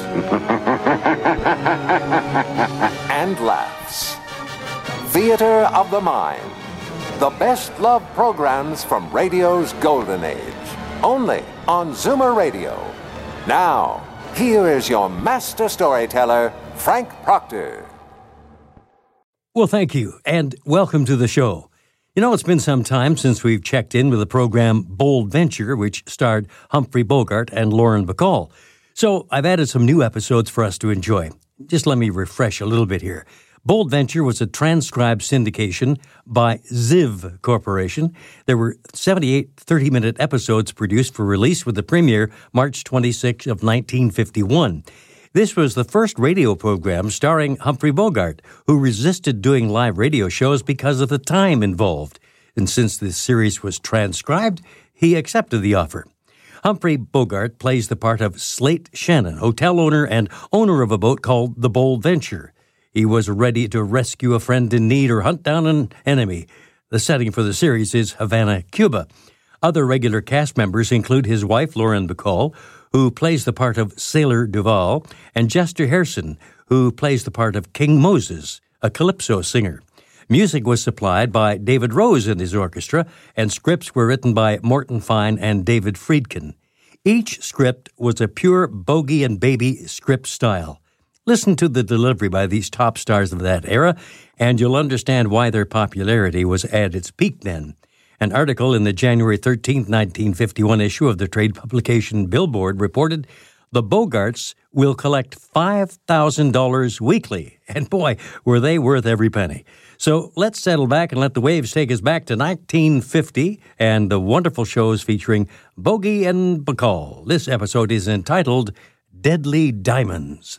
and laughs. Theater of the Mind. The best love programs from radio's golden age. Only on Zoomer Radio. Now, here is your master storyteller, Frank Proctor. Well, thank you, and welcome to the show. You know, it's been some time since we've checked in with the program Bold Venture, which starred Humphrey Bogart and Lauren Bacall. So I've added some new episodes for us to enjoy. Just let me refresh a little bit here. Bold Venture was a transcribed syndication by Ziv Corporation. There were 78 30 minute episodes produced for release with the premiere March 26 of 1951. This was the first radio program starring Humphrey Bogart, who resisted doing live radio shows because of the time involved. And since this series was transcribed, he accepted the offer. Humphrey Bogart plays the part of Slate Shannon, hotel owner and owner of a boat called the Bold Venture. He was ready to rescue a friend in need or hunt down an enemy. The setting for the series is Havana, Cuba. Other regular cast members include his wife, Lauren Bacall, who plays the part of Sailor Duval, and Jester Hairston, who plays the part of King Moses, a calypso singer. Music was supplied by David Rose and his orchestra, and scripts were written by Morton Fine and David Friedkin. Each script was a pure bogey and baby script style. Listen to the delivery by these top stars of that era, and you'll understand why their popularity was at its peak then. An article in the January 13, 1951 issue of the trade publication Billboard reported the Bogarts will collect $5,000 weekly. And boy, were they worth every penny. So let's settle back and let the waves take us back to 1950 and the wonderful shows featuring Bogey and Bacall. This episode is entitled Deadly Diamonds.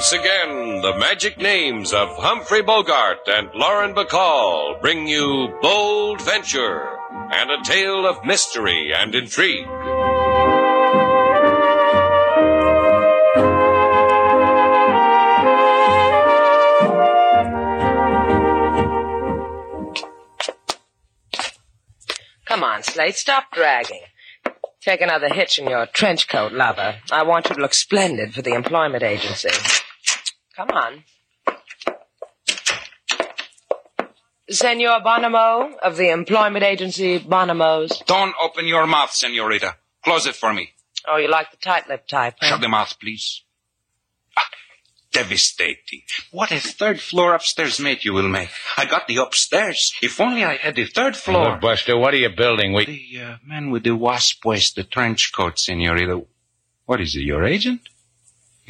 Once again, the magic names of Humphrey Bogart and Lauren Bacall bring you Bold Venture and a tale of mystery and intrigue. Come on, Slate, stop dragging. Take another hitch in your trench coat, lover. I want you to look splendid for the employment agency. Come on. Senor Bonomo of the employment agency Bonomo's. Don't open your mouth, senorita. Close it for me. Oh, you like the tight lip type, huh? Shut the mouth, please. Ah, devastating. What a third floor upstairs mate you will make. I got the upstairs. If only I had the third floor. Look, Buster, what are you building? We... The uh, man with the wasp waist, the trench coat, senorita. What is it, your agent?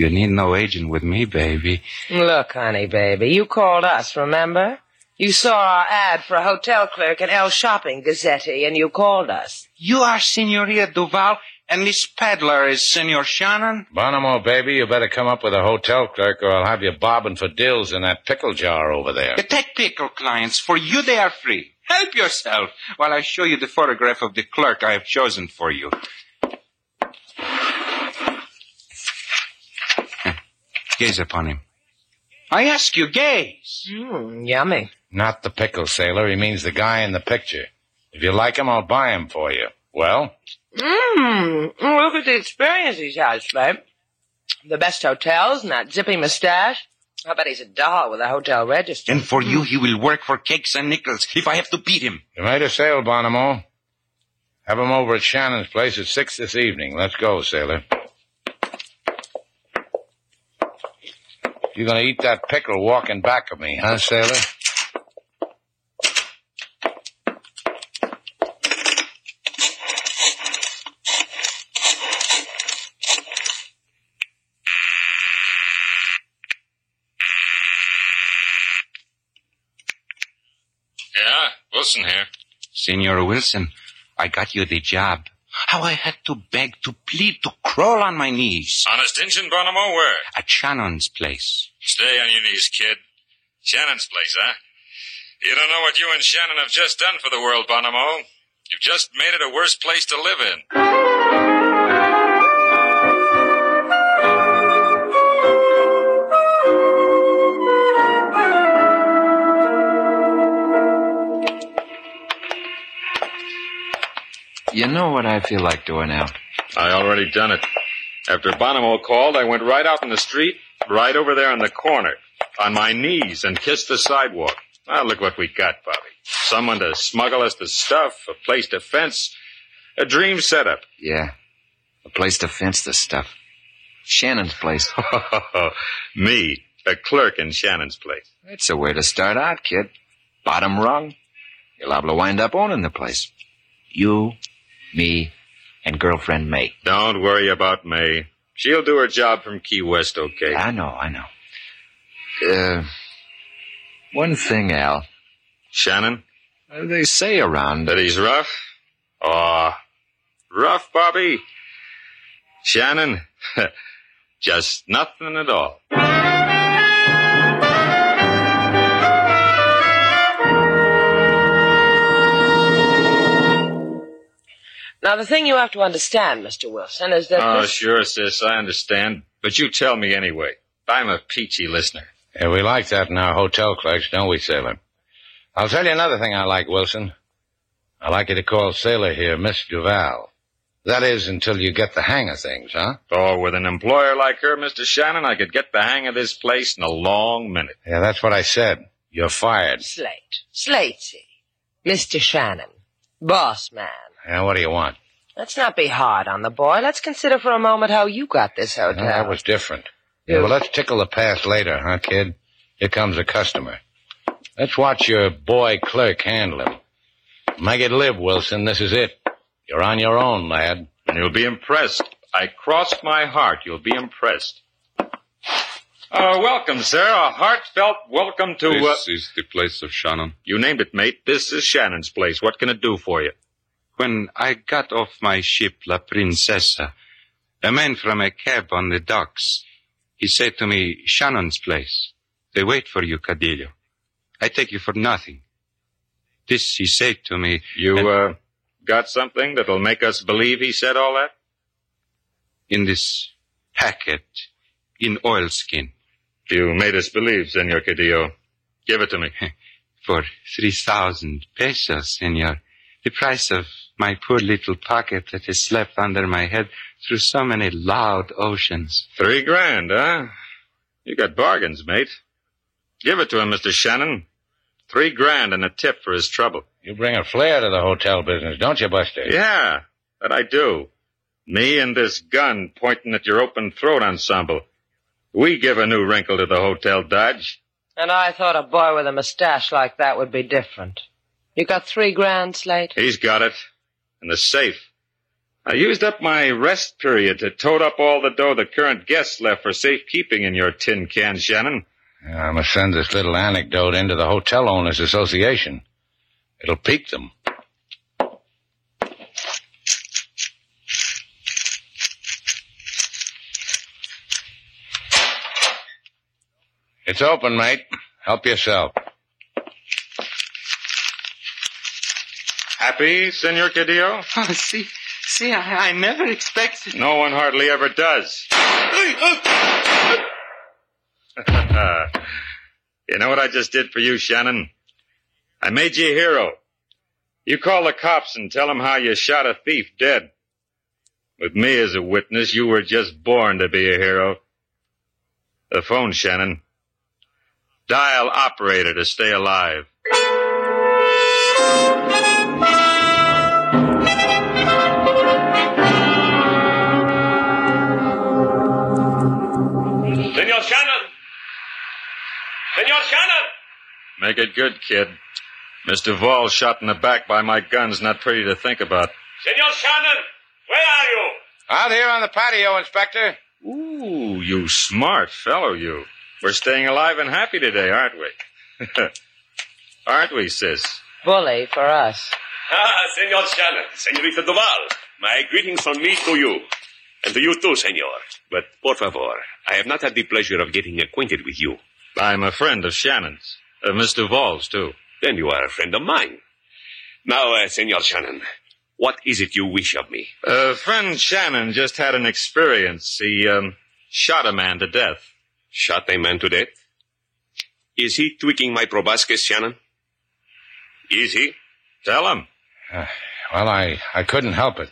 You need no agent with me, baby. Look, honey, baby, you called us, remember? You saw our ad for a hotel clerk in El Shopping Gazette, and you called us. You are Senorita Duval, and this peddler is Senor Shannon? Bonomo, baby, you better come up with a hotel clerk or I'll have you bobbing for dills in that pickle jar over there. You take pickle clients. For you, they are free. Help yourself while I show you the photograph of the clerk I have chosen for you. Gaze upon him. I ask you, gaze. Mmm, yummy. Not the pickle sailor. He means the guy in the picture. If you like him, I'll buy him for you. Well, Mmm. Look at the experience he's had, babe. The best hotels and that zippy mustache. I bet he's a doll with a hotel register. And for you, he will work for cakes and nickels if I have to beat him. you made a sale, Bonomo. Have him over at Shannon's place at six this evening. Let's go, sailor. You're gonna eat that pickle walking back of me, huh, sailor? Yeah, Wilson here. Senor Wilson, I got you the job. How I had to beg, to plead, to crawl on my knees. Honest Injun, Bonomo, where? At Shannon's place. Stay on your knees, kid. Shannon's place, huh? You don't know what you and Shannon have just done for the world, Bonomo. You've just made it a worse place to live in. You know what I feel like doing now? I already done it. After Bonomo called, I went right out in the street, right over there in the corner, on my knees and kissed the sidewalk. Well, look what we got, Bobby. Someone to smuggle us the stuff, a place to fence, a dream setup. Yeah. A place to fence the stuff. Shannon's place. Me, a clerk in Shannon's place. It's a way to start out, kid. Bottom rung. You'll liable to wind up owning the place. You, me, and girlfriend May. Don't worry about May. She'll do her job from Key West okay. I know, I know. Uh, one thing, Al. Shannon, Uh, They say around that he's rough? Aw, rough, Bobby? Shannon, just nothing at all. Now, the thing you have to understand, Mr. Wilson, is that Oh, this... sure, sis, I understand. But you tell me anyway. I'm a peachy listener. Yeah, we like that in our hotel clerks, don't we, Sailor? I'll tell you another thing I like, Wilson. I like you to call Sailor here Miss Duval. That is, until you get the hang of things, huh? Oh, with an employer like her, Mr. Shannon, I could get the hang of this place in a long minute. Yeah, that's what I said. You're fired. Slate. Slatey. Mr. Shannon. Boss man. Yeah, what do you want? Let's not be hard on the boy. Let's consider for a moment how you got this hotel. Yeah, that was different. Yeah, well, let's tickle the past later, huh, kid? Here comes a customer. Let's watch your boy clerk handle him. Make it live, Wilson. This is it. You're on your own, lad. And you'll be impressed. I cross my heart. You'll be impressed. Uh, welcome, sir. A heartfelt welcome to, uh, This is the place of Shannon. you named it, mate. This is Shannon's place. What can it do for you? When I got off my ship, La Princesa, a man from a cab on the docks, he said to me, Shannon's place. They wait for you, Cadillo. I take you for nothing. This he said to me. You, and uh, got something that'll make us believe he said all that? in this packet in oilskin You made us believe, Senor Cadillo. Give it to me. for three thousand pesos, senor. The price of my poor little pocket that has slept under my head through so many loud oceans. Three grand, huh? You got bargains, mate. Give it to him, Mr. Shannon. Three grand and a tip for his trouble. You bring a flair to the hotel business, don't you, Buster? Yeah, that I do. Me and this gun pointing at your open throat ensemble. We give a new wrinkle to the hotel dodge. And I thought a boy with a mustache like that would be different. You got three grand, Slate? He's got it. In the safe. I used up my rest period to tote up all the dough the current guests left for safekeeping in your tin can, Shannon. I must send this little anecdote into the Hotel Owners Association. It'll pique them. It's open, mate. Help yourself. Happy, Senor Cadillo? Oh, see, see, I, I never expected. No one hardly ever does. you know what I just did for you, Shannon? I made you a hero. You call the cops and tell them how you shot a thief dead. With me as a witness, you were just born to be a hero. The phone, Shannon. Dial operator to stay alive. Senor Shannon! Make it good, kid. Mr. Vall shot in the back by my gun's not pretty to think about. Senor Shannon! Where are you? Out here on the patio, Inspector. Ooh, you smart fellow, you. We're staying alive and happy today, aren't we? aren't we, sis? Bully for us. Ah, Senor Shannon, Senorita Duval. My greetings from me to you. And to you too, senor. But, por favor, I have not had the pleasure of getting acquainted with you. I'm a friend of Shannon's. Of Mr. Vall's, too. Then you are a friend of mine. Now, uh, Senor Shannon, what is it you wish of me? Uh, friend Shannon just had an experience. He, um, shot a man to death. Shot a man to death? Is he tweaking my proboscis, Shannon? Is he? Tell him. Uh, well, I, I couldn't help it.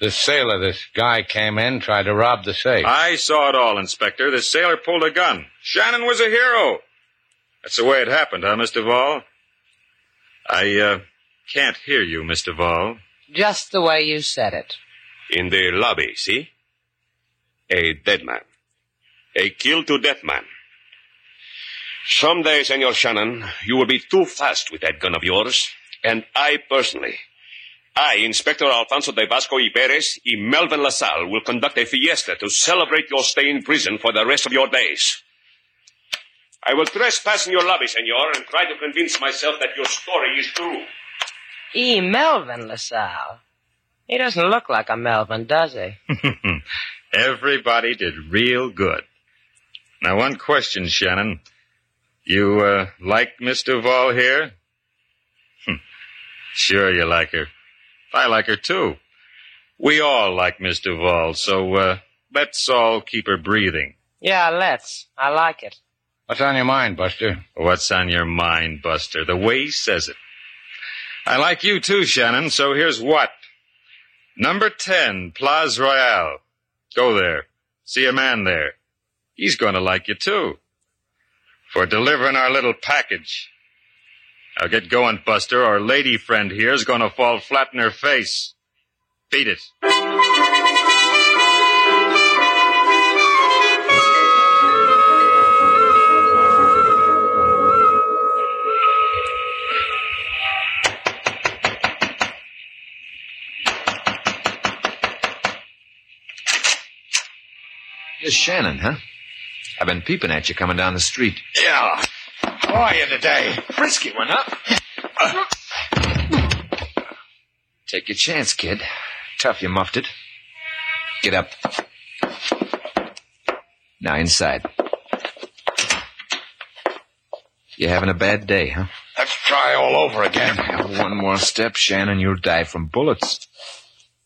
This sailor, this guy came in, tried to rob the safe. I saw it all, Inspector. The sailor pulled a gun. Shannon was a hero. That's the way it happened, huh, Mr. Vall? I, uh, can't hear you, Mr. Vall. Just the way you said it. In the lobby, see? A dead man. A kill to death man. Someday, Senor Shannon, you will be too fast with that gun of yours. And I personally, I, Inspector Alfonso de Vasco y Perez y Melvin LaSalle will conduct a fiesta to celebrate your stay in prison for the rest of your days. I will trespass in your lobby, senor, and try to convince myself that your story is true. E. Melvin LaSalle. He doesn't look like a Melvin, does he? Everybody did real good. Now, one question, Shannon. You, uh, like Miss Duval here? sure you like her. I like her too. We all like Miss Duval, so, uh, let's all keep her breathing. Yeah, let's. I like it. What's on your mind, Buster? What's on your mind, Buster? The way he says it. I like you too, Shannon, so here's what. Number 10, Place Royale. Go there. See a man there. He's going to like you too. For delivering our little package. Now get going, Buster, Our lady friend here's going to fall flat in her face. Beat it. You're Shannon, huh? I've been peeping at you coming down the street. Yeah. How are you today? Frisky one, huh? Take your chance, kid. Tough you muffed it. Get up. Now inside. You're having a bad day, huh? Let's try all over again. Now, one more step, Shannon, you'll die from bullets.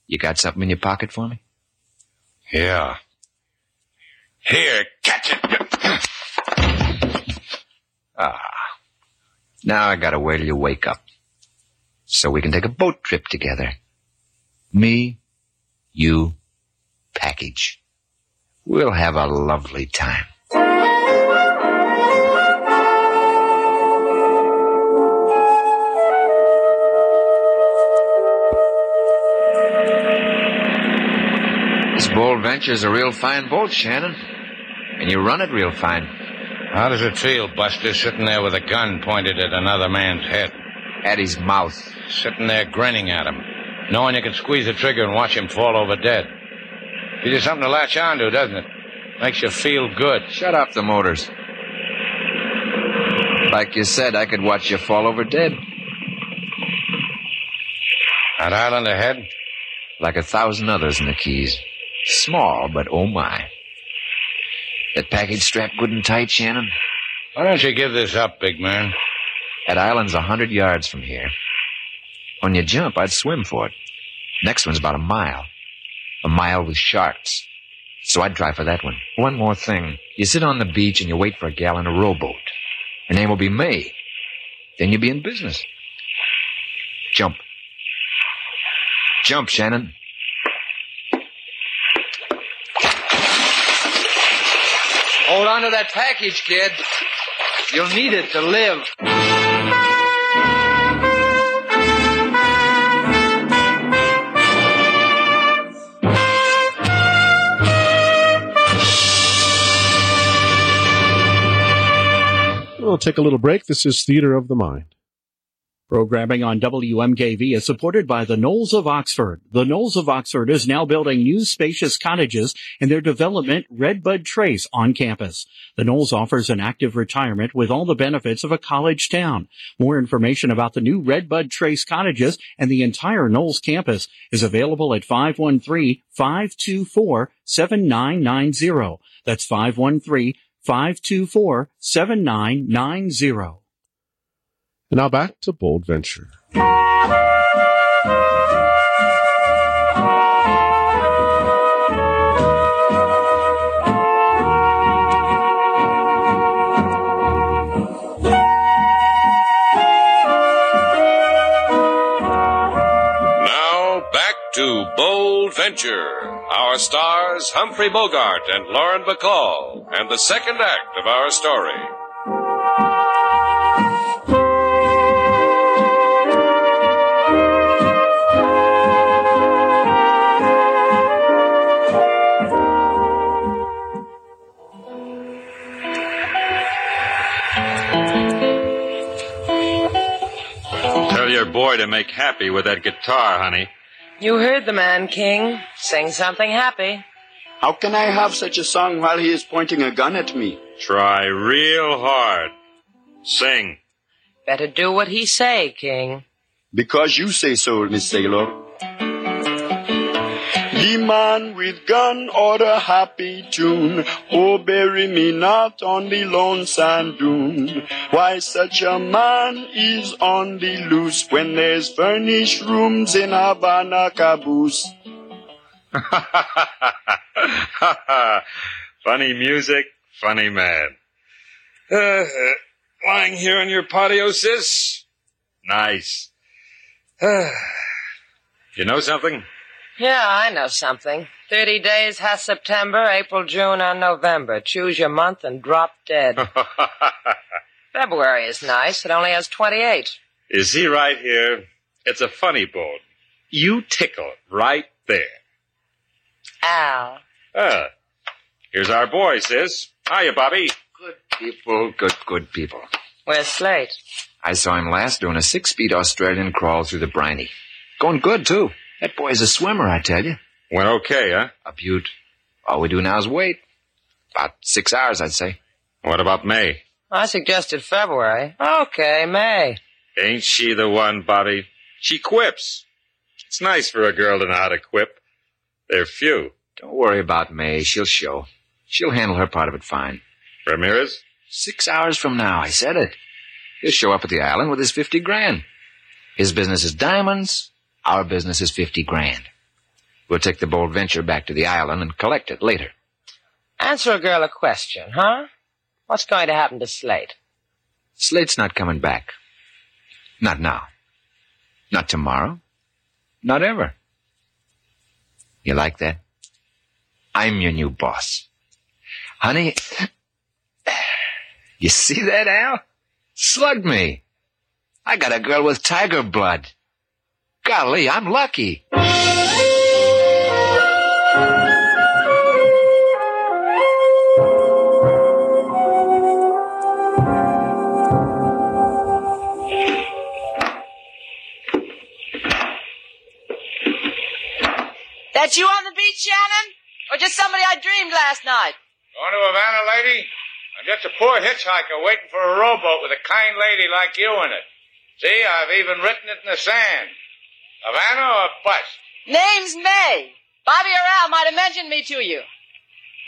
You got something in your pocket for me? Yeah. Here, catch it. Ah. Now I gotta wait till you wake up. So we can take a boat trip together. Me, you, package. We'll have a lovely time. This bold venture's a real fine boat, Shannon. And you run it real fine. How does it feel, Buster, sitting there with a gun pointed at another man's head? At his mouth. Sitting there grinning at him, knowing you can squeeze the trigger and watch him fall over dead. Gives you something to latch onto, doesn't it? Makes you feel good. Shut off the motors. Like you said, I could watch you fall over dead. That island ahead? Like a thousand others in the Keys. Small, but oh my. That package strapped good and tight, Shannon? Why don't you give this up, big man? That island's a hundred yards from here. When you jump, I'd swim for it. Next one's about a mile. A mile with sharks. So I'd try for that one. One more thing. You sit on the beach and you wait for a gal in a rowboat. Her name will be May. Then you'll be in business. Jump. Jump, Shannon. Hold on to that package, kid. You'll need it to live. We'll take a little break. This is Theater of the Mind. Programming on WMKV is supported by the Knolls of Oxford. The Knolls of Oxford is now building new spacious cottages in their development Redbud Trace on campus. The Knolls offers an active retirement with all the benefits of a college town. More information about the new Redbud Trace cottages and the entire Knolls campus is available at 513-524-7990. That's 513-524-7990. And now back to Bold Venture. Now back to Bold Venture. Our stars Humphrey Bogart and Lauren Bacall, and the second act of our story. To make happy with that guitar, honey. You heard the man, King. Sing something happy. How can I have such a song while he is pointing a gun at me? Try real hard. Sing. Better do what he say, King. Because you say so, Miss Sailor. The man with gun or a happy tune. Oh, bury me not on the lone sand dune. Why, such a man is on the loose when there's furnished rooms in Havana caboose. funny music, funny man. Uh, uh, lying here on your patio, sis? Nice. Uh, you know something? Yeah, I know something. Thirty days has September, April, June, and November. Choose your month and drop dead. February is nice. It only has 28. You see right here? It's a funny bone. You tickle right there. Al. Ah, here's our boy, sis. Hiya, Bobby. Good people, good, good people. Where's Slate? I saw him last doing a six-speed Australian crawl through the briny. Going good, too. That boy's a swimmer, I tell you. Went okay, huh? A beaut. All we do now is wait. About six hours, I'd say. What about May? I suggested February. Okay, May. Ain't she the one, Bobby? She quips. It's nice for a girl to know how to quip. They're few. Don't worry about May. She'll show. She'll handle her part of it fine. Ramirez? Six hours from now, I said it. He'll show up at the island with his fifty grand. His business is diamonds. Our business is fifty grand. We'll take the bold venture back to the island and collect it later. Answer a girl a question, huh? What's going to happen to Slate? Slate's not coming back. Not now. Not tomorrow. Not ever. You like that? I'm your new boss. Honey, you see that, Al? Slugged me. I got a girl with tiger blood. Golly, I'm lucky. That you on the beach, Shannon? Or just somebody I dreamed last night? Going to Havana, lady? I'm just a poor hitchhiker waiting for a rowboat with a kind lady like you in it. See, I've even written it in the sand. Havana or bust? Name's May. Bobby or Al might have mentioned me to you.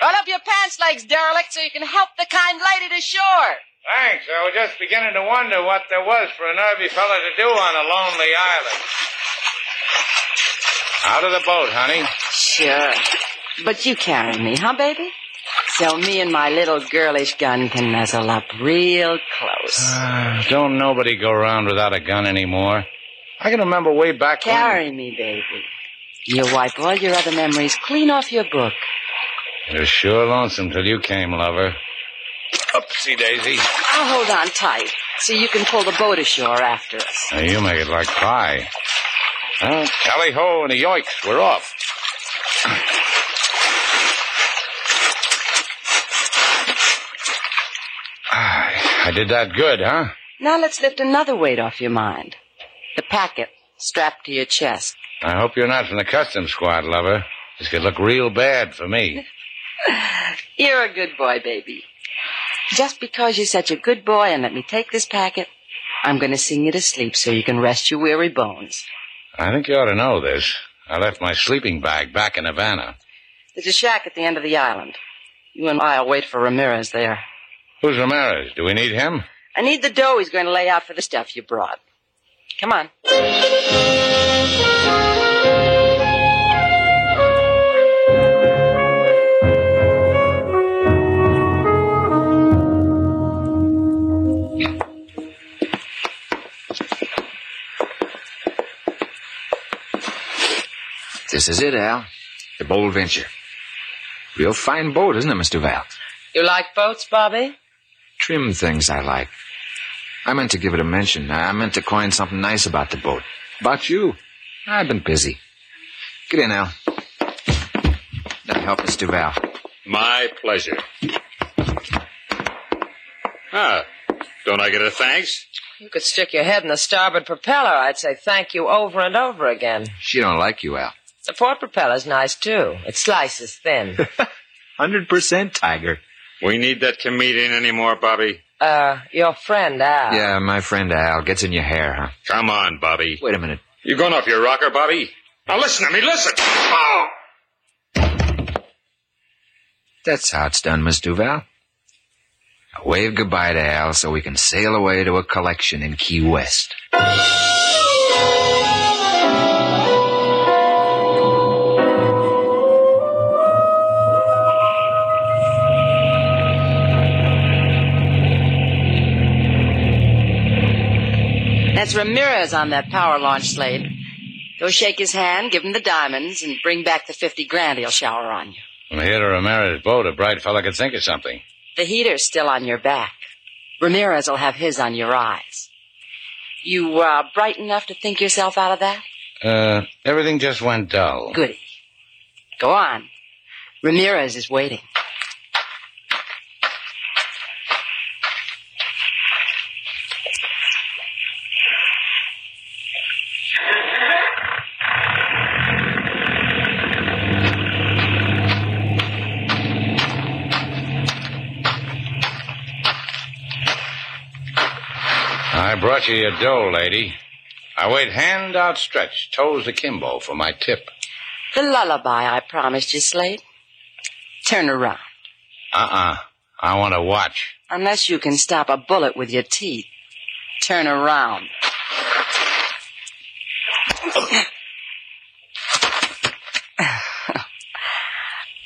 Roll up your pants legs, derelict, so you can help the kind lady to shore. Thanks. I was just beginning to wonder what there was for a nervy fella to do on a lonely island. Out of the boat, honey. Sure. But you carry me, huh, baby? So me and my little girlish gun can nuzzle up real close. Ah, don't nobody go around without a gun anymore. I can remember way back when- Carry me, baby. You'll wipe all your other memories clean off your book. You're sure lonesome till you came, lover. Oopsie daisy. I'll hold on tight so you can pull the boat ashore after us. Now, you make it like pie. Well, tally ho and a yoiks. We're off. I did that good, huh? Now let's lift another weight off your mind. The packet strapped to your chest. I hope you're not from the customs squad, lover. This could look real bad for me. You're a good boy, baby. Just because you're such a good boy and let me take this packet, I'm going to sing you to sleep so you can rest your weary bones. I think you ought to know this. I left my sleeping bag back in Havana. There's a shack at the end of the island. You and I'll wait for Ramirez there. Who's Ramirez? Do we need him? I need the dough he's going to lay out for the stuff you brought. Come on. This is it, Al. The Bold Venture. Real fine boat, isn't it, Mr. Val? You like boats, Bobby? Trim things I like. I meant to give it a mention. I meant to coin something nice about the boat. About you. I've been busy. Get in, Al. Let me help Mr. Val. My pleasure. Ah, don't I get a thanks? You could stick your head in the starboard propeller. I'd say thank you over and over again. She don't like you, Al. The port propeller's nice, too. It slices thin. Hundred percent tiger. We need that comedian anymore, Bobby. Uh, your friend, Al. Yeah, my friend Al gets in your hair, huh? Come on, Bobby. Wait a minute. You going off your rocker, Bobby? Now listen to me, listen. Oh! That's how it's done, Miss Duval. A wave goodbye to Al so we can sail away to a collection in Key West. That's Ramirez on that power launch slate. Go shake his hand, give him the diamonds, and bring back the 50 grand he'll shower on you. From here to Ramirez boat, a bright fella could think of something. The heater's still on your back. Ramirez will have his on your eyes. You, uh, bright enough to think yourself out of that? Uh, everything just went dull. Goody. Go on. Ramirez is waiting. I brought you your dough, lady. I wait hand outstretched, toes akimbo for my tip. The lullaby I promised you, Slate. Turn around. Uh-uh. I want to watch. Unless you can stop a bullet with your teeth. Turn around.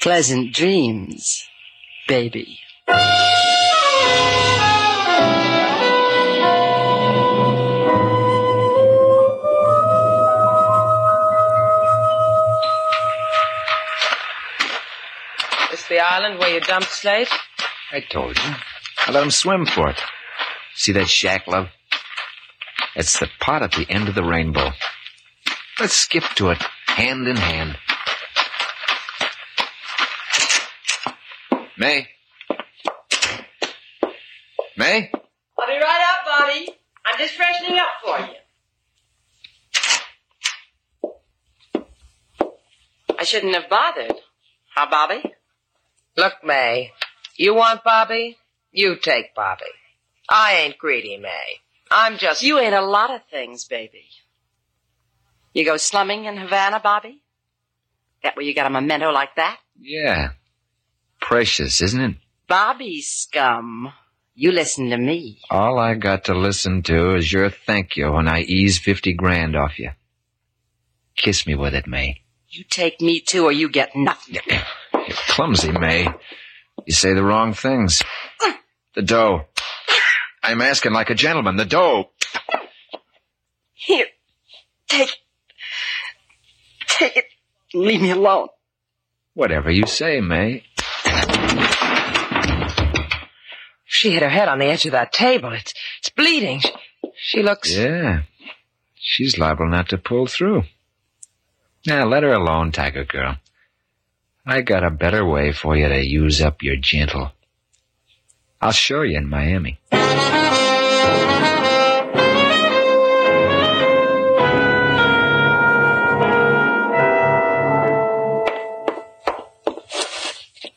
Pleasant dreams, baby. This the island where you dumped Slate? I told you. I let him swim for it. See that shack, love? It's the pot at the end of the rainbow. Let's skip to it, hand in hand. May? May? I'll be right up, Bobby. I'm just freshening up for you. I shouldn't have bothered. Huh, Bobby? Look, May. You want Bobby? You take Bobby. I ain't greedy, May. I'm just. You ain't a lot of things, baby. You go slumming in Havana, Bobby? That way you got a memento like that? Yeah. Precious, isn't it? Bobby scum. You listen to me. All I got to listen to is your thank you when I ease fifty grand off you. Kiss me with it, May. You take me too, or you get nothing. You're clumsy, May. You say the wrong things. The dough. I'm asking like a gentleman. The dough. Here. Take it. Take it. Leave me alone. Whatever you say, May. She hit her head on the edge of that table. It's it's bleeding. She, she looks. Yeah. She's liable not to pull through. Now, let her alone, Tiger Girl. I got a better way for you to use up your gentle. I'll show you in Miami.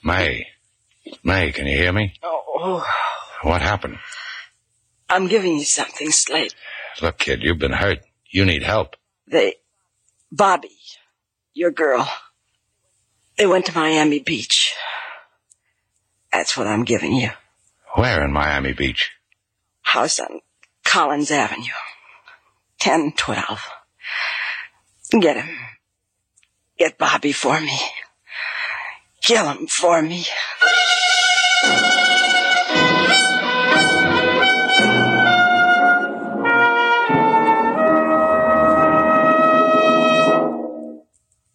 May. May, can you hear me? Oh, oh. What happened? I'm giving you something, Slate. Look, kid, you've been hurt. You need help. They, Bobby, your girl, they went to Miami Beach. That's what I'm giving you. Where in Miami Beach? House on Collins Avenue. Ten twelve. Get him. Get Bobby for me. Kill him for me.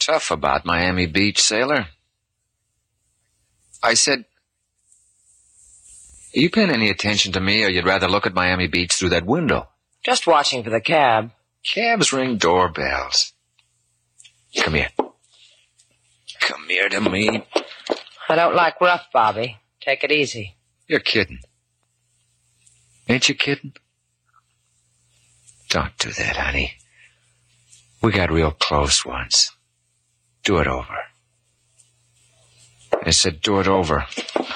Tough about Miami Beach, sailor. I said, Are you paying any attention to me, or you'd rather look at Miami Beach through that window? Just watching for the cab. Cabs ring doorbells. Come here. Come here to me. I don't like rough, Bobby. Take it easy. You're kidding. Ain't you kidding? Don't do that, honey. We got real close once. Do it over. I said do it over.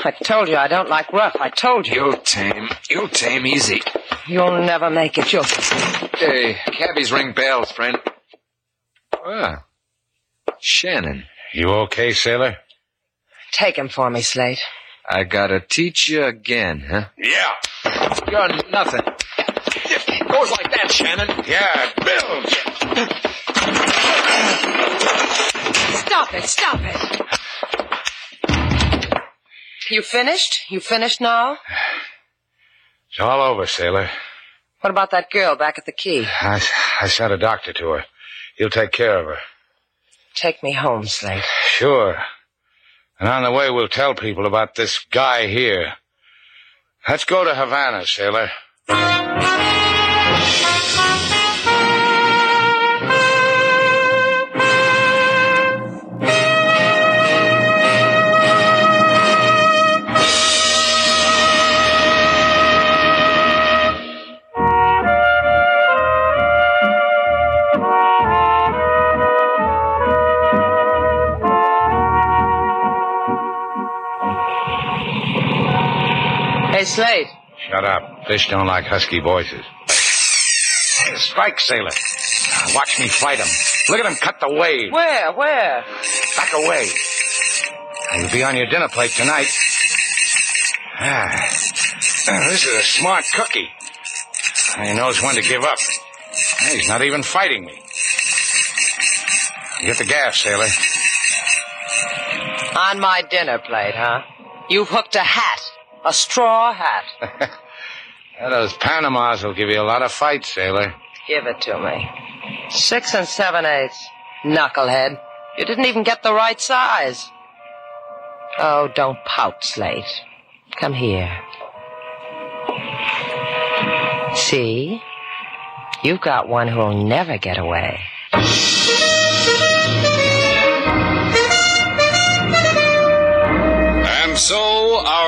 I told you I don't like rough. I told you. You'll tame. You'll tame easy. You'll never make it. You'll. Hey, cabbies ring bells, friend. Well, Shannon. You okay, sailor? Take him for me, Slate. I gotta teach you again, huh? Yeah. You're nothing. It goes like that, Shannon. Yeah, Bill. Stop it! Stop it! You finished? You finished now? It's all over, sailor. What about that girl back at the key? I, I sent a doctor to her. He'll take care of her. Take me home, Slate. Sure. And on the way, we'll tell people about this guy here. Let's go to Havana, sailor. Shut up. Fish don't like husky voices. Strike, sailor. Watch me fight him. Look at him cut the wave. Where? Where? Back away. He'll be on your dinner plate tonight. Ah, this is a smart cookie. He knows when to give up. He's not even fighting me. Get the gas, sailor. On my dinner plate, huh? You've hooked a hat. A straw hat. Those Panamas will give you a lot of fight, sailor. Give it to me. Six and seven eighths. Knucklehead. You didn't even get the right size. Oh, don't pout, Slate. Come here. See? You've got one who'll never get away.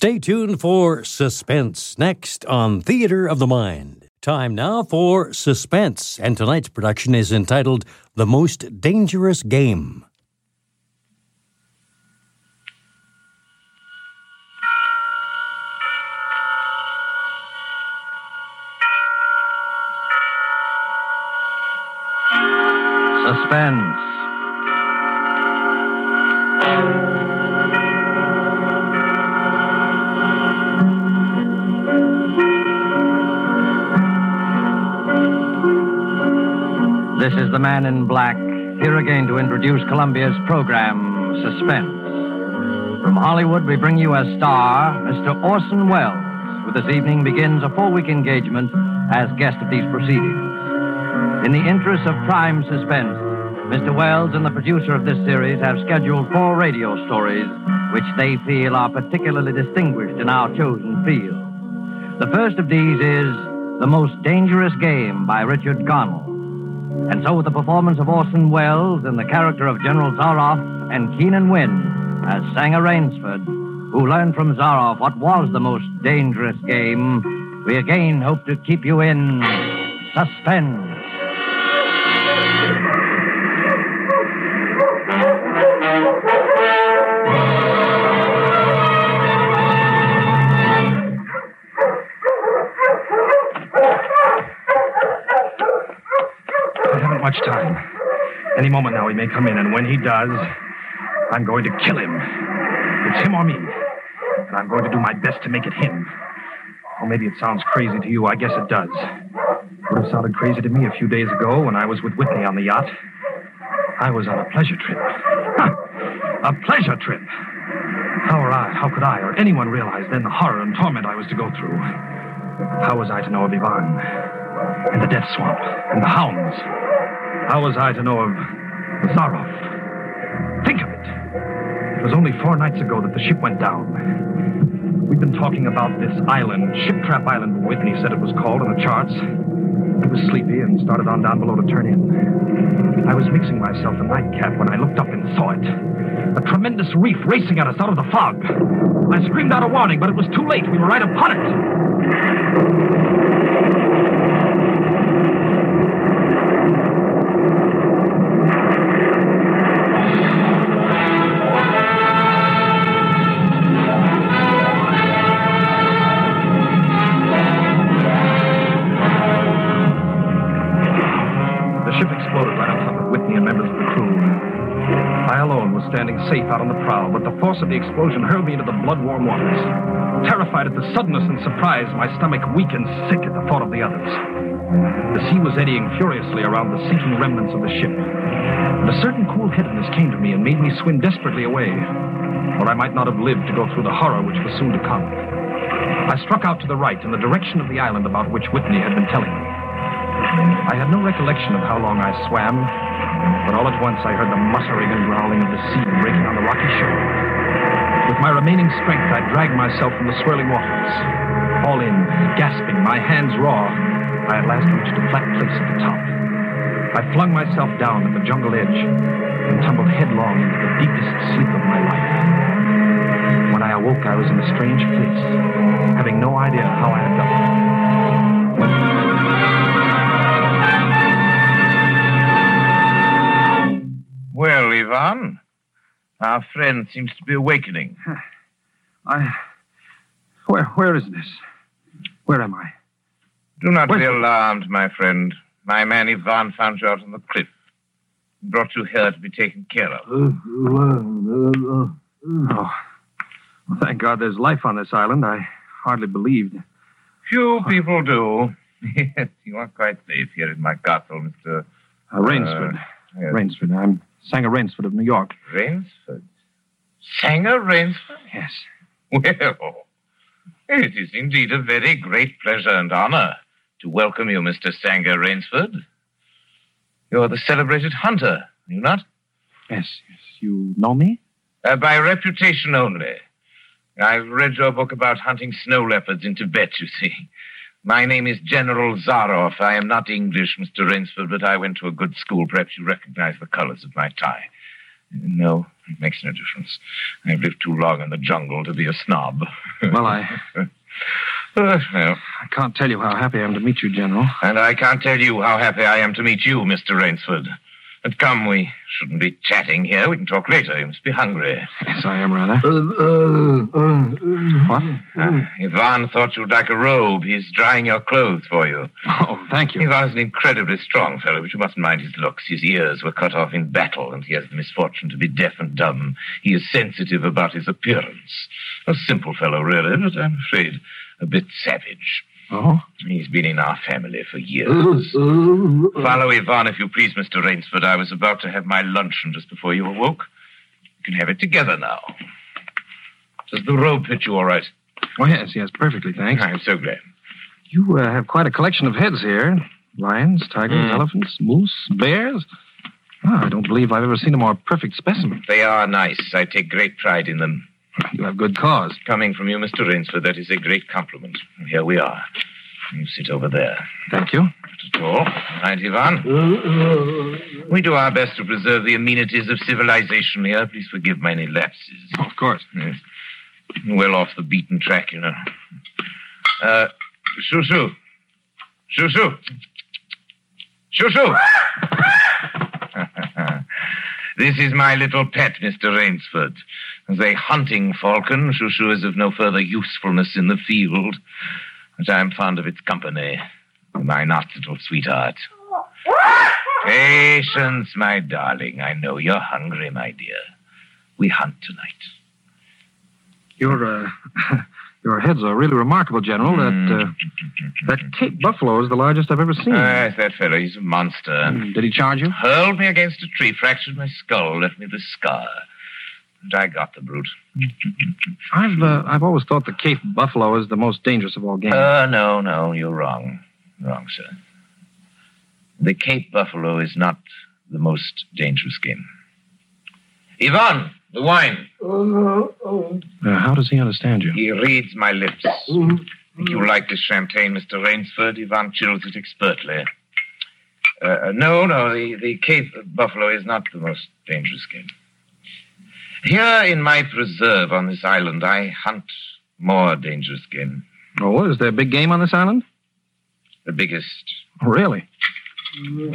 Stay tuned for Suspense next on Theater of the Mind. Time now for Suspense, and tonight's production is entitled The Most Dangerous Game. Suspense. Is the man in black, here again to introduce Columbia's program, Suspense. From Hollywood, we bring you as star Mr. Orson Welles, who this evening begins a four week engagement as guest of these proceedings. In the interest of prime suspense, Mr. Welles and the producer of this series have scheduled four radio stories which they feel are particularly distinguished in our chosen field. The first of these is The Most Dangerous Game by Richard Connell. And so, with the performance of Orson Welles in the character of General Zaroff and Keenan Wynn as Sanger Rainsford, who learned from Zaroff what was the most dangerous game, we again hope to keep you in suspense. Haven't much time. Any moment now he may come in, and when he does, I'm going to kill him. It's him or me. And I'm going to do my best to make it him. Or maybe it sounds crazy to you. I guess it does. It Would have sounded crazy to me a few days ago when I was with Whitney on the yacht. I was on a pleasure trip. A pleasure trip. How or I, how could I or anyone realize then the horror and torment I was to go through? How was I to know of Ivan? And the death swamp? And the hounds? How was I to know of Zaroff? Think of it. It was only four nights ago that the ship went down. We've been talking about this island, Ship Trap Island, Whitney said it was called on the charts. I was sleepy and started on down below to turn in. I was mixing myself a nightcap when I looked up and saw it. A tremendous reef racing at us out of the fog. I screamed out a warning, but it was too late. We were right upon it. Safe out on the prow, but the force of the explosion hurled me into the blood-warm waters. Terrified at the suddenness and surprise, my stomach weak and sick at the thought of the others. The sea was eddying furiously around the sinking remnants of the ship. And a certain cool headedness came to me and made me swim desperately away, or I might not have lived to go through the horror which was soon to come. I struck out to the right in the direction of the island about which Whitney had been telling me. I had no recollection of how long I swam, but all at once I heard the muttering and growling of the sea breaking on the rocky shore. With my remaining strength, I dragged myself from the swirling waters. All in, gasping, my hands raw, I at last reached a flat place at the top. I flung myself down at the jungle edge and tumbled headlong into the deepest sleep of my life. When I awoke, I was in a strange place, having no idea how I had done it. Ivan, our friend seems to be awakening. I. Where, where is this? Where am I? Do not Where's be alarmed, my friend. My man Ivan found you out on the cliff. Brought you here to be taken care of. Oh. Well, thank God there's life on this island. I hardly believed. Few people do. Yes, you are quite safe here in my castle, Mr. Uh, Rainsford. yes. Rainsford. I'm Sanger Rainsford of New York. Rainsford? Sanger Rainsford? Yes. Well, it is indeed a very great pleasure and honor to welcome you, Mr. Sanger Rainsford. You're the celebrated hunter, are you not? Yes, yes. You know me? Uh, by reputation only. I've read your book about hunting snow leopards in Tibet, you see. My name is General Zaroff. I am not English, Mr. Rainsford, but I went to a good school. Perhaps you recognize the colors of my tie. No, it makes no difference. I've lived too long in the jungle to be a snob. Well, I. Uh, well, I can't tell you how happy I am to meet you, General. and I can't tell you how happy I am to meet you, Mr. Rainsford. But come, we shouldn't be chatting here. We can talk later. You must be hungry. Yes, I am rather. Uh, uh, uh, what? Uh, Ivan thought you'd like a robe. He's drying your clothes for you. Oh, thank you. Ivan's an incredibly strong fellow, but you mustn't mind his looks. His ears were cut off in battle, and he has the misfortune to be deaf and dumb. He is sensitive about his appearance. A simple fellow, really, but I'm afraid a bit savage. Oh? He's been in our family for years. Follow Ivan, if you please, Mr. Rainsford. I was about to have my luncheon just before you awoke. We can have it together now. Does the robe fit you all right? Oh, yes, yes, perfectly, thanks. I'm so glad. You uh, have quite a collection of heads here lions, tigers, Mm. elephants, moose, bears. Ah, I don't believe I've ever seen a more perfect specimen. They are nice. I take great pride in them. You have good cause. Coming from you, Mr. Rainsford, that is a great compliment. Here we are. You sit over there. Thank you. Not at all. all. Right, Ivan? We do our best to preserve the amenities of civilization here. Please forgive my any lapses. Of course. Yes. Well off the beaten track, you know. Uh, Shoo Shoo. Shoo Shoo. Shoo Shoo. this is my little pet, Mr. Rainsford. As a hunting falcon, Shoo is of no further usefulness in the field, but I am fond of its company. My not little sweetheart. Patience, my darling. I know you're hungry, my dear. We hunt tonight. Your uh, your heads are really remarkable, General. That uh, that Cape Buffalo is the largest I've ever seen. Ah, yes, that fellow. He's a monster. Did he charge you? Hurled me against a tree, fractured my skull, left me the scar. And I got the brute. I've uh, I've always thought the Cape Buffalo is the most dangerous of all game. Uh, no, no, you're wrong. Wrong, sir. The Cape Buffalo is not the most dangerous game. Ivan, the wine. Uh, how does he understand you? He reads my lips. Think you like this champagne, Mr. Rainsford? Ivan chills it expertly. Uh, no, no, the, the Cape Buffalo is not the most dangerous game. Here in my preserve on this island, I hunt more dangerous game. Oh, is there big game on this island? The biggest. Really?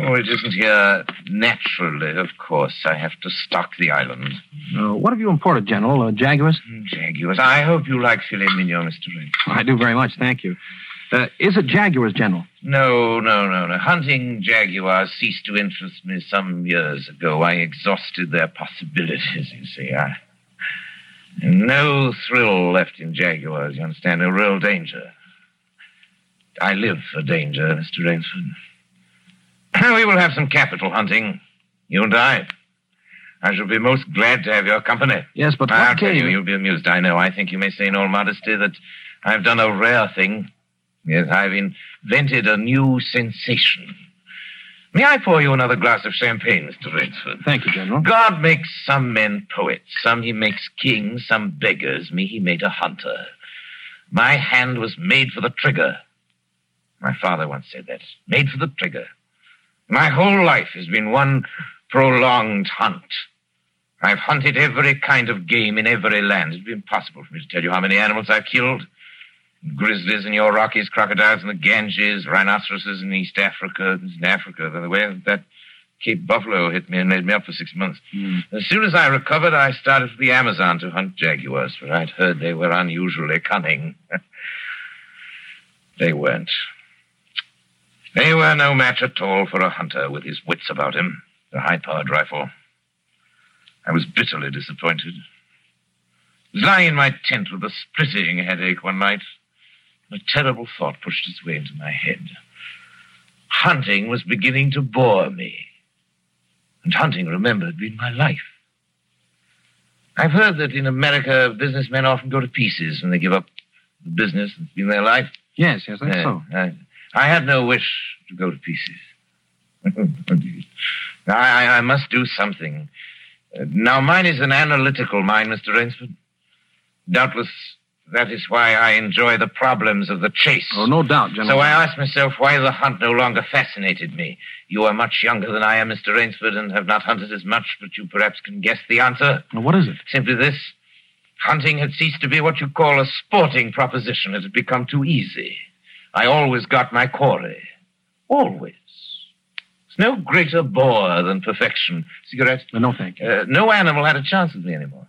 Oh, it isn't here naturally, of course. I have to stock the island. Uh, what have you imported, General? Uh, jaguars? Jaguars. I hope you like filet mignon, Mr. Ray. I do very much, thank you. Uh, is it jaguars, General? No, no, no, no. Hunting jaguars ceased to interest me some years ago. I exhausted their possibilities, you see. I... No thrill left in jaguars, you understand? No real danger. I live for danger, Mr. Rainsford. we will have some capital hunting, you and I. I shall be most glad to have your company. Yes, but I'll tell you, you'll be amused. I know. I think you may say in all modesty that I've done a rare thing. Yes, I've invented a new sensation. May I pour you another glass of champagne, Mr. Rainsford? Thank you, General. God makes some men poets, some he makes kings, some beggars. Me, he made a hunter. My hand was made for the trigger. My father once said that. Made for the trigger. My whole life has been one prolonged hunt. I've hunted every kind of game in every land. It'd be impossible for me to tell you how many animals I've killed. Grizzlies in your Rockies, crocodiles in the Ganges, rhinoceroses in East Africa. In Africa, by the way, that Cape Buffalo hit me and laid me up for six months. Hmm. As soon as I recovered, I started for the Amazon to hunt jaguars, for I'd heard they were unusually cunning. they weren't. They were no match at all for a hunter with his wits about him, the high-powered rifle. I was bitterly disappointed. I was lying in my tent with a splitting headache one night. A terrible thought pushed its way into my head. Hunting was beginning to bore me. And hunting, remember, had been my life. I've heard that in America, businessmen often go to pieces when they give up the business that's been their life. Yes, yes, that's Uh, so. I, I had no wish to go to pieces. I, I- I must do something. Uh, now, mine is an analytical mind, Mr. Rainsford. Doubtless that is why I enjoy the problems of the chase. Oh, no doubt, General. So I asked myself why the hunt no longer fascinated me. You are much younger than I am, Mr. Rainsford, and have not hunted as much, but you perhaps can guess the answer. Now, what is it? Simply this. Hunting had ceased to be what you call a sporting proposition. It had become too easy. I always got my quarry. Always. It's no greater bore than perfection. Cigarette? no, thank you. Uh, no animal had a chance with me anymore.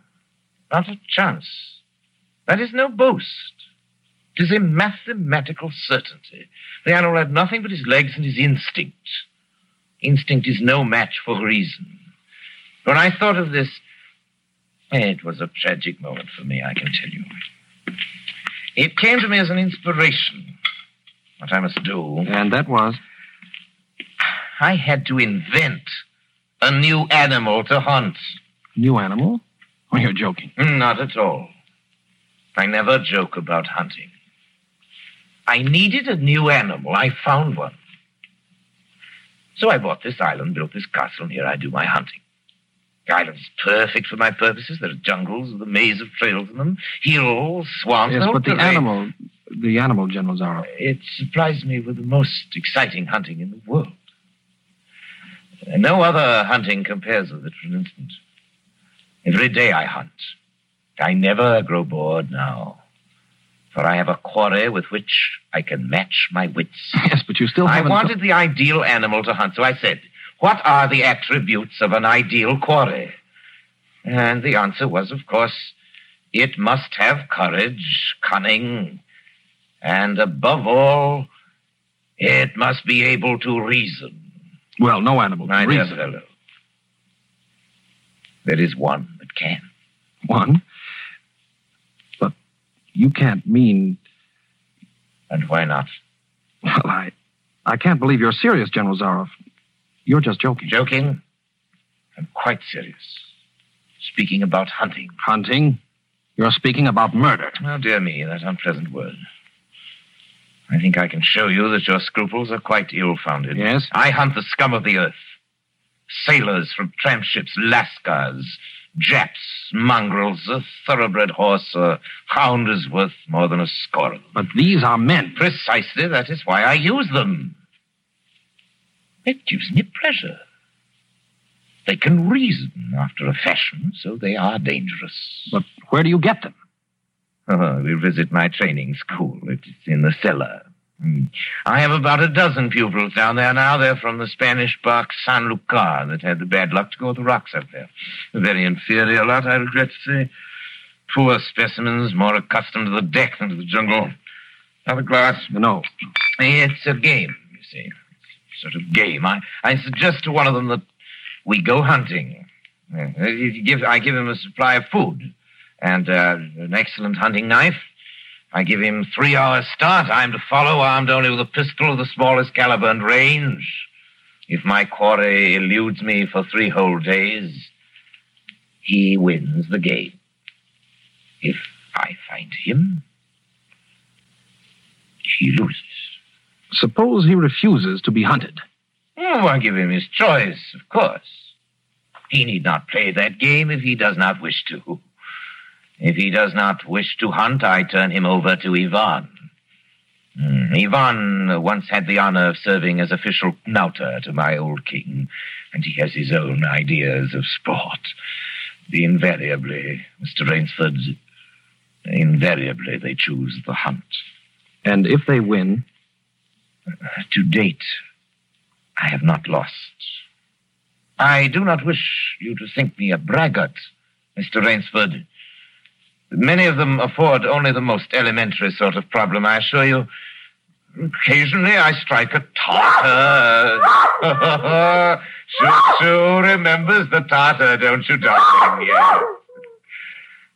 Not a chance. That is no boast. It is a mathematical certainty. The animal had nothing but his legs and his instinct. Instinct is no match for reason. When I thought of this, it was a tragic moment for me, I can tell you. It came to me as an inspiration. what I must do. And that was? I had to invent a new animal to hunt. New animal? Oh, you're joking. Not at all. I never joke about hunting. I needed a new animal. I found one. So I bought this island, built this castle, and here I do my hunting. The island is perfect for my purposes. There are jungles with a maze of trails in them, hills, swamps. Yes, but the animal, the animal, General Zaroff. It surprised me with the most exciting hunting in the world. No other hunting compares with it for an instant. Every day I hunt. I never grow bored now. For I have a quarry with which I can match my wits. Yes, but you still I haven't. I wanted the ideal animal to hunt, so I said, What are the attributes of an ideal quarry? And the answer was, of course, it must have courage, cunning, and above all, it must be able to reason. Well, no animal My can dear reason. fellow, there is one that can. One. You can't mean. And why not? Well, I, I can't believe you're serious, General Zaroff. You're just joking. Joking? I'm quite serious. Speaking about hunting. Hunting? You're speaking about murder. Oh, dear me, that unpleasant word. I think I can show you that your scruples are quite ill founded. Yes? I hunt the scum of the earth. Sailors from tramp ships, lascars, Japs, mongrels, a thoroughbred horse, a hound is worth more than a score of them. But these are men. Precisely, that is why I use them. It gives me pleasure. They can reason after a fashion, so they are dangerous. But where do you get them? Oh, we visit my training school. It's in the cellar. Hmm. I have about a dozen pupils down there now. They're from the Spanish bark San Lucar that had the bad luck to go with the rocks up there. A very inferior lot, I regret to say. Poor specimens, more accustomed to the deck than to the jungle. Have a glass? No. It's a game, you see. It's a sort of game. I, I suggest to one of them that we go hunting. You give, I give him a supply of food and uh, an excellent hunting knife. I give him three hours start. I'm to follow, armed only with a pistol of the smallest caliber and range. If my quarry eludes me for three whole days, he wins the game. If I find him, he loses. Suppose he refuses to be hunted. Oh, I give him his choice, of course. He need not play that game if he does not wish to. If he does not wish to hunt, I turn him over to Ivan. Hmm, Ivan once had the honor of serving as official knouter to my old king, and he has his own ideas of sport. Invariably, Mr. Rainsford, invariably they choose the hunt. And if they win, To date, I have not lost. I do not wish you to think me a braggart, Mr. Rainsford. Many of them afford only the most elementary sort of problem, I assure you. Occasionally I strike a Tartar. Shoo remembers the Tartar, don't you, darling? Yes.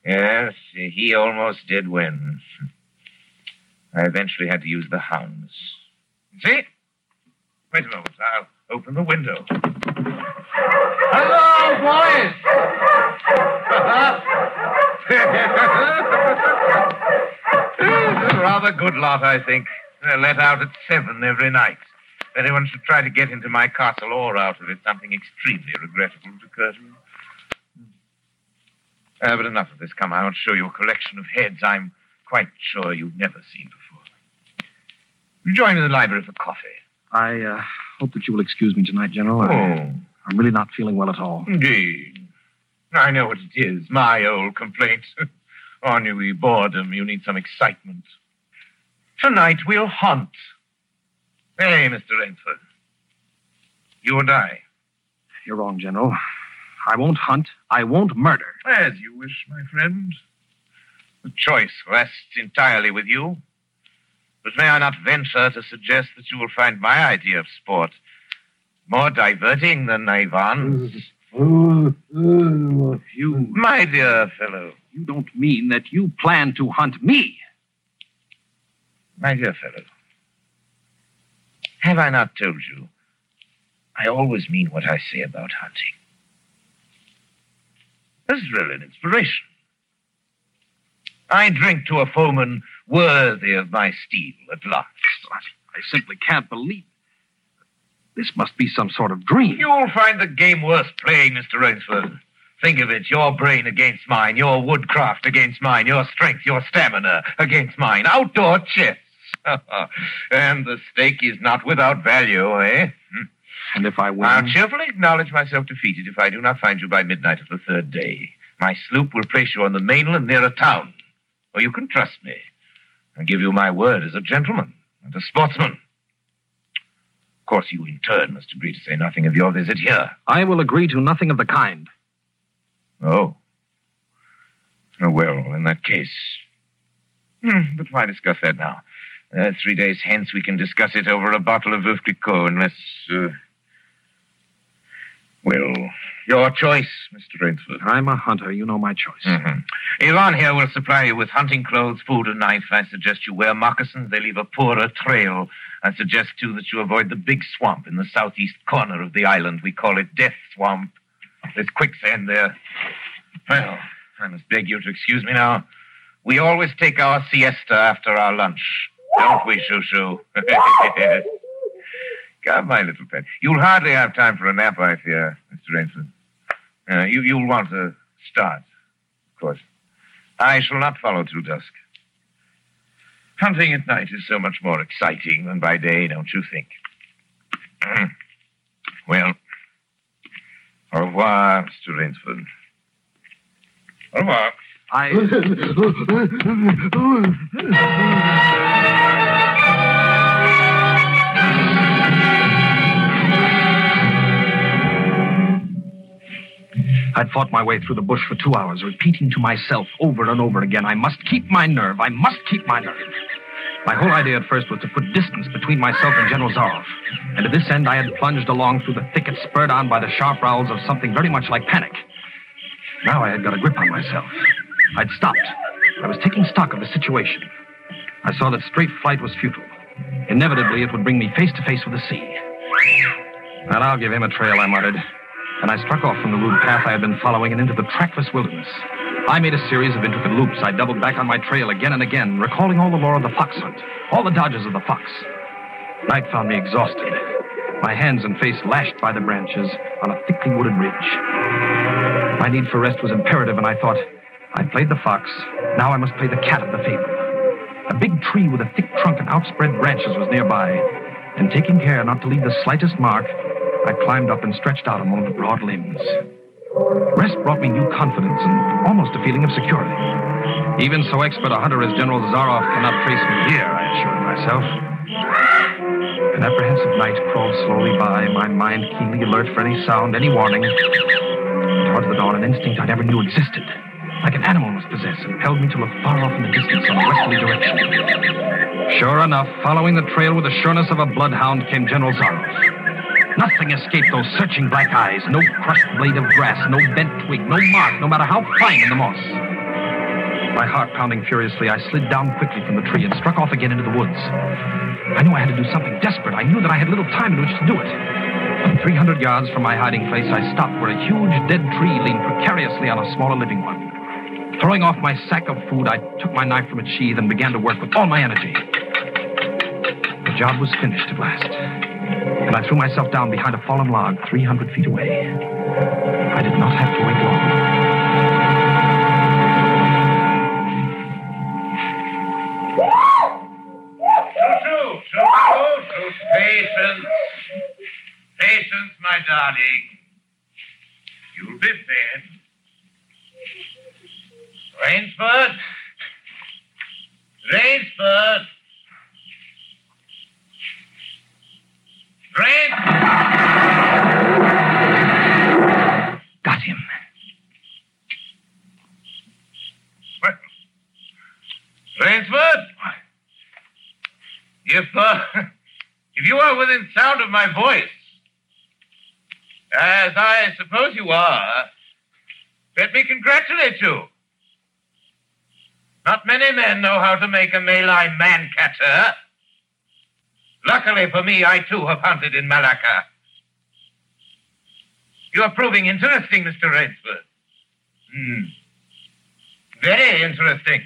Yes, he almost did win. I eventually had to use the hounds. See? Wait a moment. I'll open the window. Hello, boys! Rather good lot, I think. They're let out at seven every night. If anyone should try to get into my castle or out of it, something extremely regrettable would occur to me. Uh, but enough of this. Come, I want to show you a collection of heads I'm quite sure you've never seen before. You Join me in the library for coffee. I uh, hope that you will excuse me tonight, General. Oh. I'm really not feeling well at all. Indeed. I know what it is. My old complaint. Ennui, boredom. You need some excitement. Tonight we'll hunt. Hey, Mr. Rainsford. You and I. You're wrong, General. I won't hunt. I won't murder. As you wish, my friend. The choice rests entirely with you. But may I not venture to suggest that you will find my idea of sport more diverting than Ivan's? Oh, you, My dear fellow. you don't mean that you plan to hunt me. My dear fellow, Have I not told you? I always mean what I say about hunting. This is really an inspiration. I drink to a foeman worthy of my steel at last. I simply can't believe this must be some sort of dream. You'll find the game worth playing, Mr. Rainsford. Think of it your brain against mine, your woodcraft against mine, your strength, your stamina against mine. Outdoor chess. and the stake is not without value, eh? And if I win? I'll cheerfully acknowledge myself defeated if I do not find you by midnight of the third day. My sloop will place you on the mainland near a town, where you can trust me. I give you my word as a gentleman and a sportsman. Of course, you in turn must agree to say nothing of your visit here. I will agree to nothing of the kind. Oh. Oh, well, in that case. Hmm, but why discuss that now? Uh, three days hence, we can discuss it over a bottle of Veuve Clicquot, unless. Uh... Well, your choice, Mr. Rainsford. I'm a hunter. You know my choice. Mm-hmm. Ivan here will supply you with hunting clothes, food, and knife. I suggest you wear moccasins. They leave a poorer trail. I suggest, too, that you avoid the big swamp in the southeast corner of the island. We call it Death Swamp. There's quicksand there. Well, I must beg you to excuse me now. We always take our siesta after our lunch. Don't we, Shoo Shoo? Come, my little pet. You'll hardly have time for a nap, I fear, Mr. Rainsford. Uh, you, you'll want to start, of course. I shall not follow till dusk. Hunting at night is so much more exciting than by day, don't you think? well, au revoir, Mr. Rainsford. Au revoir. I'd fought my way through the bush for two hours, repeating to myself over and over again, I must keep my nerve. I must keep my nerve. My whole idea at first was to put distance between myself and General Zaroff. And to this end, I had plunged along through the thicket, spurred on by the sharp growls of something very much like panic. Now I had got a grip on myself. I'd stopped. I was taking stock of the situation. I saw that straight flight was futile. Inevitably, it would bring me face to face with the sea. Well, I'll give him a trail, I muttered. And I struck off from the rude path I had been following and into the trackless wilderness. I made a series of intricate loops. I doubled back on my trail again and again, recalling all the lore of the fox hunt, all the dodges of the fox. Night found me exhausted, my hands and face lashed by the branches on a thickly wooded ridge. My need for rest was imperative, and I thought, I played the fox. Now I must play the cat of the fable. A big tree with a thick trunk and outspread branches was nearby, and taking care not to leave the slightest mark, I climbed up and stretched out among the broad limbs. Rest brought me new confidence and almost a feeling of security. Even so expert a hunter as General Zaroff cannot trace me here, I assured myself. An apprehensive night crawled slowly by, my mind keenly alert for any sound, any warning. Towards the dawn, an instinct I never knew existed, like an animal must possess, impelled me to look far off in the distance in a westerly direction. Sure enough, following the trail with the sureness of a bloodhound came General Zaroff. Nothing escaped those searching black eyes. No crushed blade of grass, no bent twig, no mark, no matter how fine in the moss. My heart pounding furiously, I slid down quickly from the tree and struck off again into the woods. I knew I had to do something desperate. I knew that I had little time in which to do it. Three hundred yards from my hiding place, I stopped where a huge dead tree leaned precariously on a smaller living one. Throwing off my sack of food, I took my knife from its sheath and began to work with all my energy. The job was finished at last and I threw myself down behind a fallen log 300 feet away. I did not have to wait long. Shoo-shoo, shoo-shoo, patience. Patience, my darling. You'll be fed. Rainsford? Sound of my voice, as I suppose you are, let me congratulate you. Not many men know how to make a Malay man-catcher. Luckily for me, I too have hunted in Malacca. You are proving interesting, Mr. Rainsford. Hmm. Very interesting.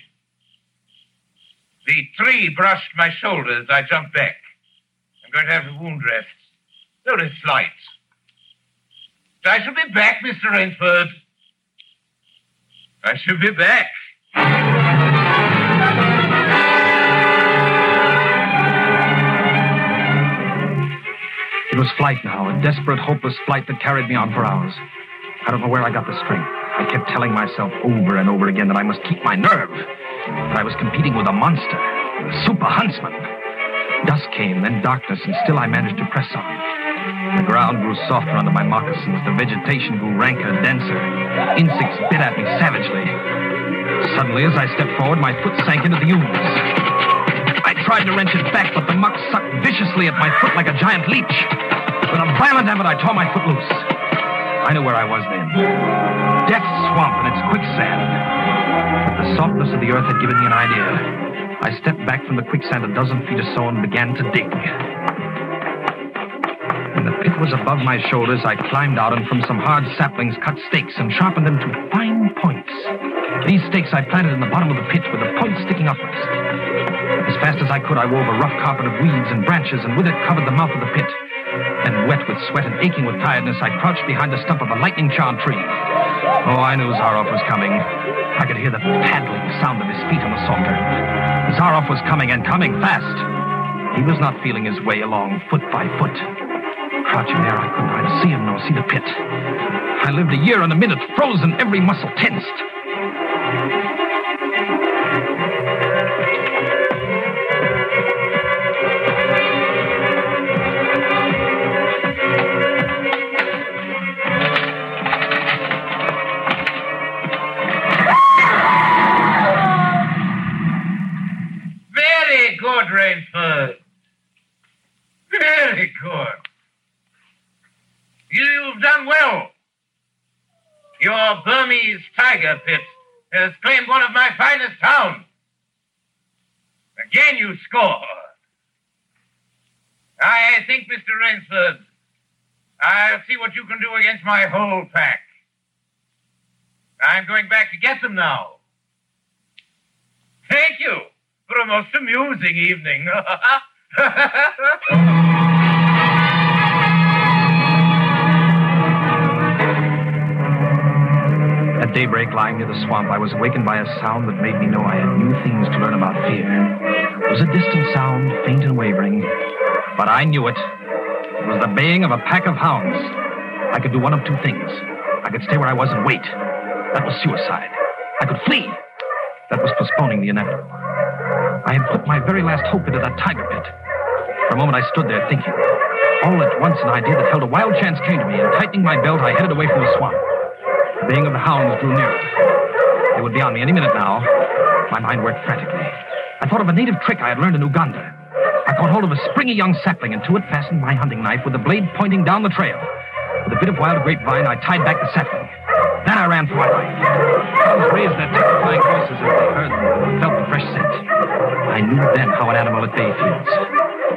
The tree brushed my shoulders. I jumped back. Going to have the wound rest. Very slight. I shall be back, Mr. Rainsford. I shall be back. It was flight now, a desperate, hopeless flight that carried me on for hours. I don't know where I got the strength. I kept telling myself over and over again that I must keep my nerve. That I was competing with a monster, a super huntsman. Dusk came, then darkness, and still I managed to press on. The ground grew softer under my moccasins. The vegetation grew ranker, denser. Insects bit at me savagely. Suddenly, as I stepped forward, my foot sank into the ooze. I tried to wrench it back, but the muck sucked viciously at my foot like a giant leech. With a violent effort, I tore my foot loose. I knew where I was then. Death swamp and its quicksand. The softness of the earth had given me an idea. I stepped back from the quicksand a dozen feet or so and began to dig. When the pit was above my shoulders, I climbed out and from some hard saplings cut stakes and sharpened them to fine points. These stakes I planted in the bottom of the pit with the points sticking upwards. As fast as I could, I wove a rough carpet of weeds and branches and with it covered the mouth of the pit. Then, wet with sweat and aching with tiredness, I crouched behind the stump of a lightning charmed tree. Oh, I knew Zaroff was coming. I could hear the paddling sound of his feet on the salter. Zaroff was coming and coming fast. He was not feeling his way along foot by foot. Crouching there, I could neither see him nor see the pit. I lived a year and a minute, frozen, every muscle tensed. Tiger pit has claimed one of my finest hounds. Again, you score. I think, Mr. Rainsford, I'll see what you can do against my whole pack. I'm going back to get them now. Thank you for a most amusing evening. At daybreak, lying near the swamp, I was awakened by a sound that made me know I had new things to learn about fear. It was a distant sound, faint and wavering, but I knew it. It was the baying of a pack of hounds. I could do one of two things. I could stay where I was and wait. That was suicide. I could flee. That was postponing the inevitable. I had put my very last hope into that tiger pit. For a moment, I stood there thinking. All at once, an idea that held a wild chance came to me, and tightening my belt, I headed away from the swamp. The baying of the hounds drew nearer. They would be on me any minute now. My mind worked frantically. I thought of a native trick I had learned in Uganda. I caught hold of a springy young sapling and to it fastened my hunting knife with the blade pointing down the trail. With a bit of wild grapevine, I tied back the sapling. Then I ran for my life. Hounds raised their terrifying voices as they heard them and felt the fresh scent. I knew then how an animal at bay feels.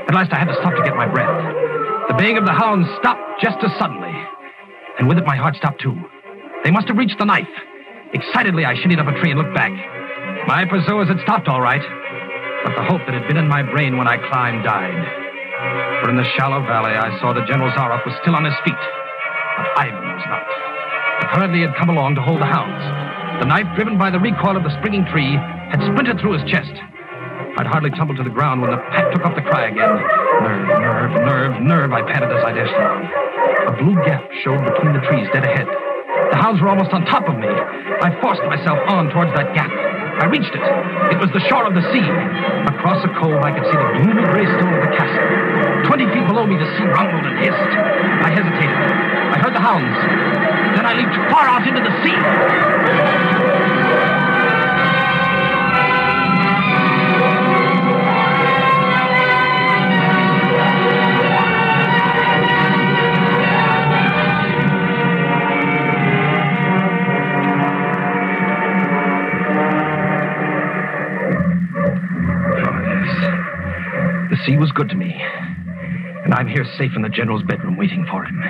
At last I had to stop to get my breath. The baying of the hounds stopped just as suddenly. And with it, my heart stopped too. They must have reached the knife. Excitedly, I shinnied up a tree and looked back. My pursuers had stopped all right, but the hope that had been in my brain when I climbed died. For in the shallow valley, I saw that General Zaroff was still on his feet, but Ivan was not. Apparently, he had come along to hold the hounds. The knife, driven by the recoil of the springing tree, had splintered through his chest. I'd hardly tumbled to the ground when the pack took up the cry again. Nerve, nerve, nerve, nerve, I panted as I dashed along. A blue gap showed between the trees dead ahead. The hounds were almost on top of me. I forced myself on towards that gap. I reached it. It was the shore of the sea. Across a cove, I could see the gloomy gray stone of the castle. Twenty feet below me, the sea rumbled and hissed. I hesitated. I heard the hounds. Then I leaped far out into the sea. Sea was good to me. And I'm here safe in the general's bedroom waiting for him.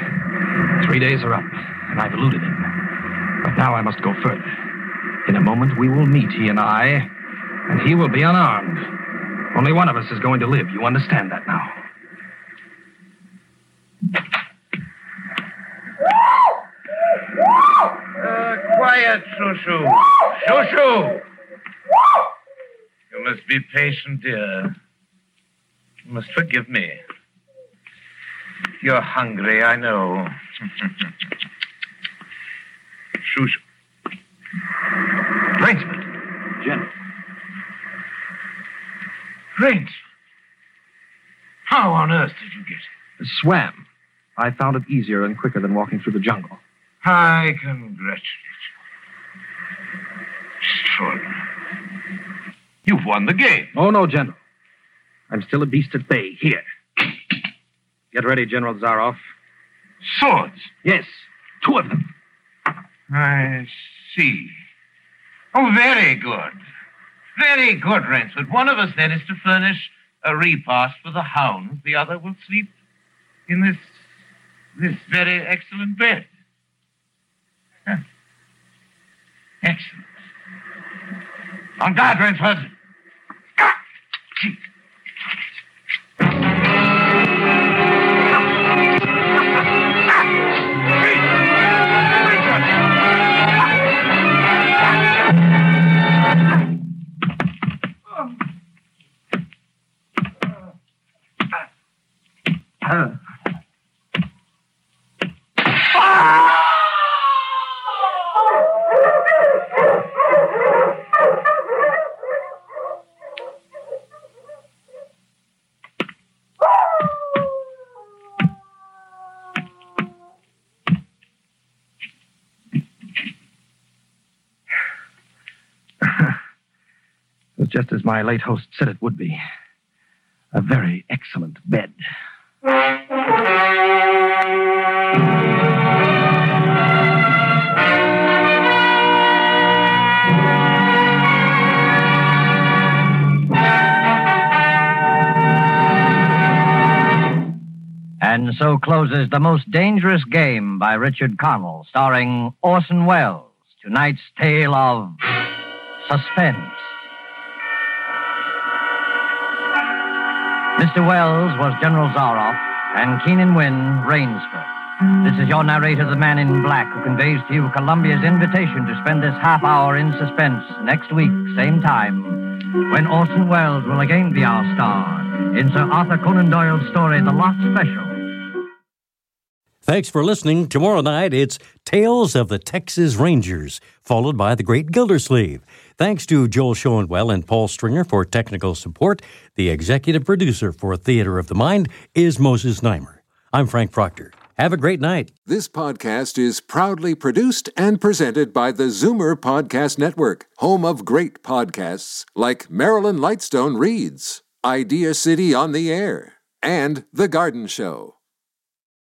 Three days are up, and I've eluded him. But now I must go further. In a moment we will meet, he and I, and he will be unarmed. Only one of us is going to live. You understand that now? Uh, quiet, Shushu. Shushu! You must be patient, dear. You must forgive me. You're hungry, I know. Shushu. Rainsford. General. Rainsford. How on earth did you get it? Swam. I found it easier and quicker than walking through the jungle. I congratulate you. Extraordinary. You've won the game. Oh, no, General. I'm still a beast at bay, here. Get ready, General Zaroff. Swords? Yes, two of them. I see. Oh, very good. Very good, Rainsford. One of us then is to furnish a repast for the hounds. The other will sleep in this this very excellent bed. Huh. Excellent. On guard, Rainsford. It was just as my late host said it would be. A very excellent bed. So closes The Most Dangerous Game by Richard Connell, starring Orson Welles. Tonight's tale of suspense. Mr. Welles was General Zaroff, and Keenan Wynn, Rainsford. This is your narrator, the man in black, who conveys to you Columbia's invitation to spend this half hour in suspense next week, same time, when Orson Welles will again be our star in Sir Arthur Conan Doyle's story, The Lost Special. Thanks for listening. Tomorrow night, it's Tales of the Texas Rangers, followed by The Great Gildersleeve. Thanks to Joel Schoenwell and Paul Stringer for technical support. The executive producer for Theater of the Mind is Moses Znaimer. I'm Frank Proctor. Have a great night. This podcast is proudly produced and presented by the Zoomer Podcast Network, home of great podcasts like Marilyn Lightstone Reads, Idea City on the Air, and The Garden Show.